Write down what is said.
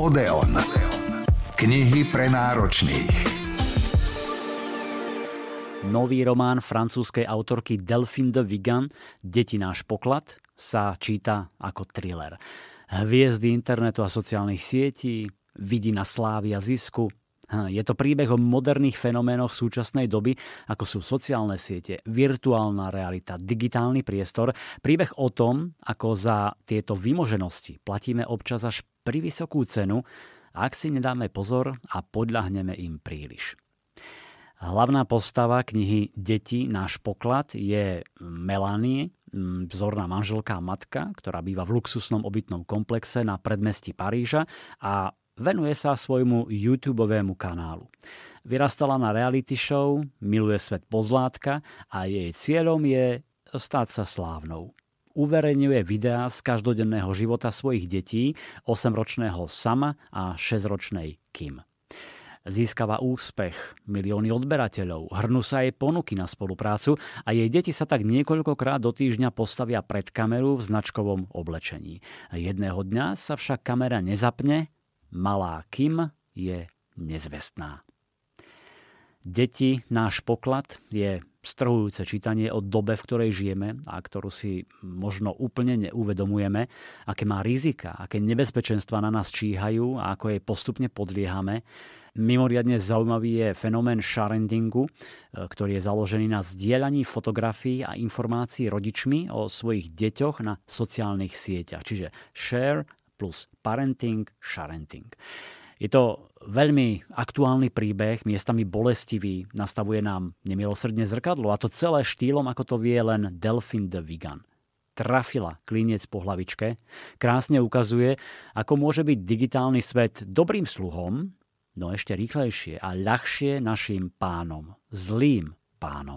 Odeon. Knihy pre náročných. Nový román francúzskej autorky Delphine de Vigan Deti náš poklad sa číta ako thriller. Hviezdy internetu a sociálnych sietí, vidina slávy a zisku, je to príbeh o moderných fenoménoch súčasnej doby, ako sú sociálne siete, virtuálna realita, digitálny priestor. Príbeh o tom, ako za tieto vymoženosti platíme občas až pri vysokú cenu, ak si nedáme pozor a podľahneme im príliš. Hlavná postava knihy Deti, náš poklad je Melanie, vzorná manželka a matka, ktorá býva v luxusnom obytnom komplexe na predmestí Paríža a venuje sa svojmu YouTube kanálu. Vyrastala na reality show, miluje svet pozlátka a jej cieľom je stať sa slávnou. Uverejňuje videá z každodenného života svojich detí, 8-ročného Sama a 6-ročnej Kim. Získava úspech, milióny odberateľov, hrnú sa jej ponuky na spoluprácu a jej deti sa tak niekoľkokrát do týždňa postavia pred kameru v značkovom oblečení. Jedného dňa sa však kamera nezapne Malá Kim je nezvestná. Deti, náš poklad je strhujúce čítanie o dobe, v ktorej žijeme a ktorú si možno úplne neuvedomujeme, aké má rizika, aké nebezpečenstva na nás číhajú a ako jej postupne podliehame. Mimoriadne zaujímavý je fenomén sharentingu, ktorý je založený na zdieľaní fotografií a informácií rodičmi o svojich deťoch na sociálnych sieťach. Čiže share plus parenting, sharenting. Je to veľmi aktuálny príbeh, miestami bolestivý, nastavuje nám nemilosrdne zrkadlo a to celé štýlom, ako to vie len Delphine de Vigan. Trafila kliniec po hlavičke, krásne ukazuje, ako môže byť digitálny svet dobrým sluhom, no ešte rýchlejšie a ľahšie našim pánom, zlým pánom.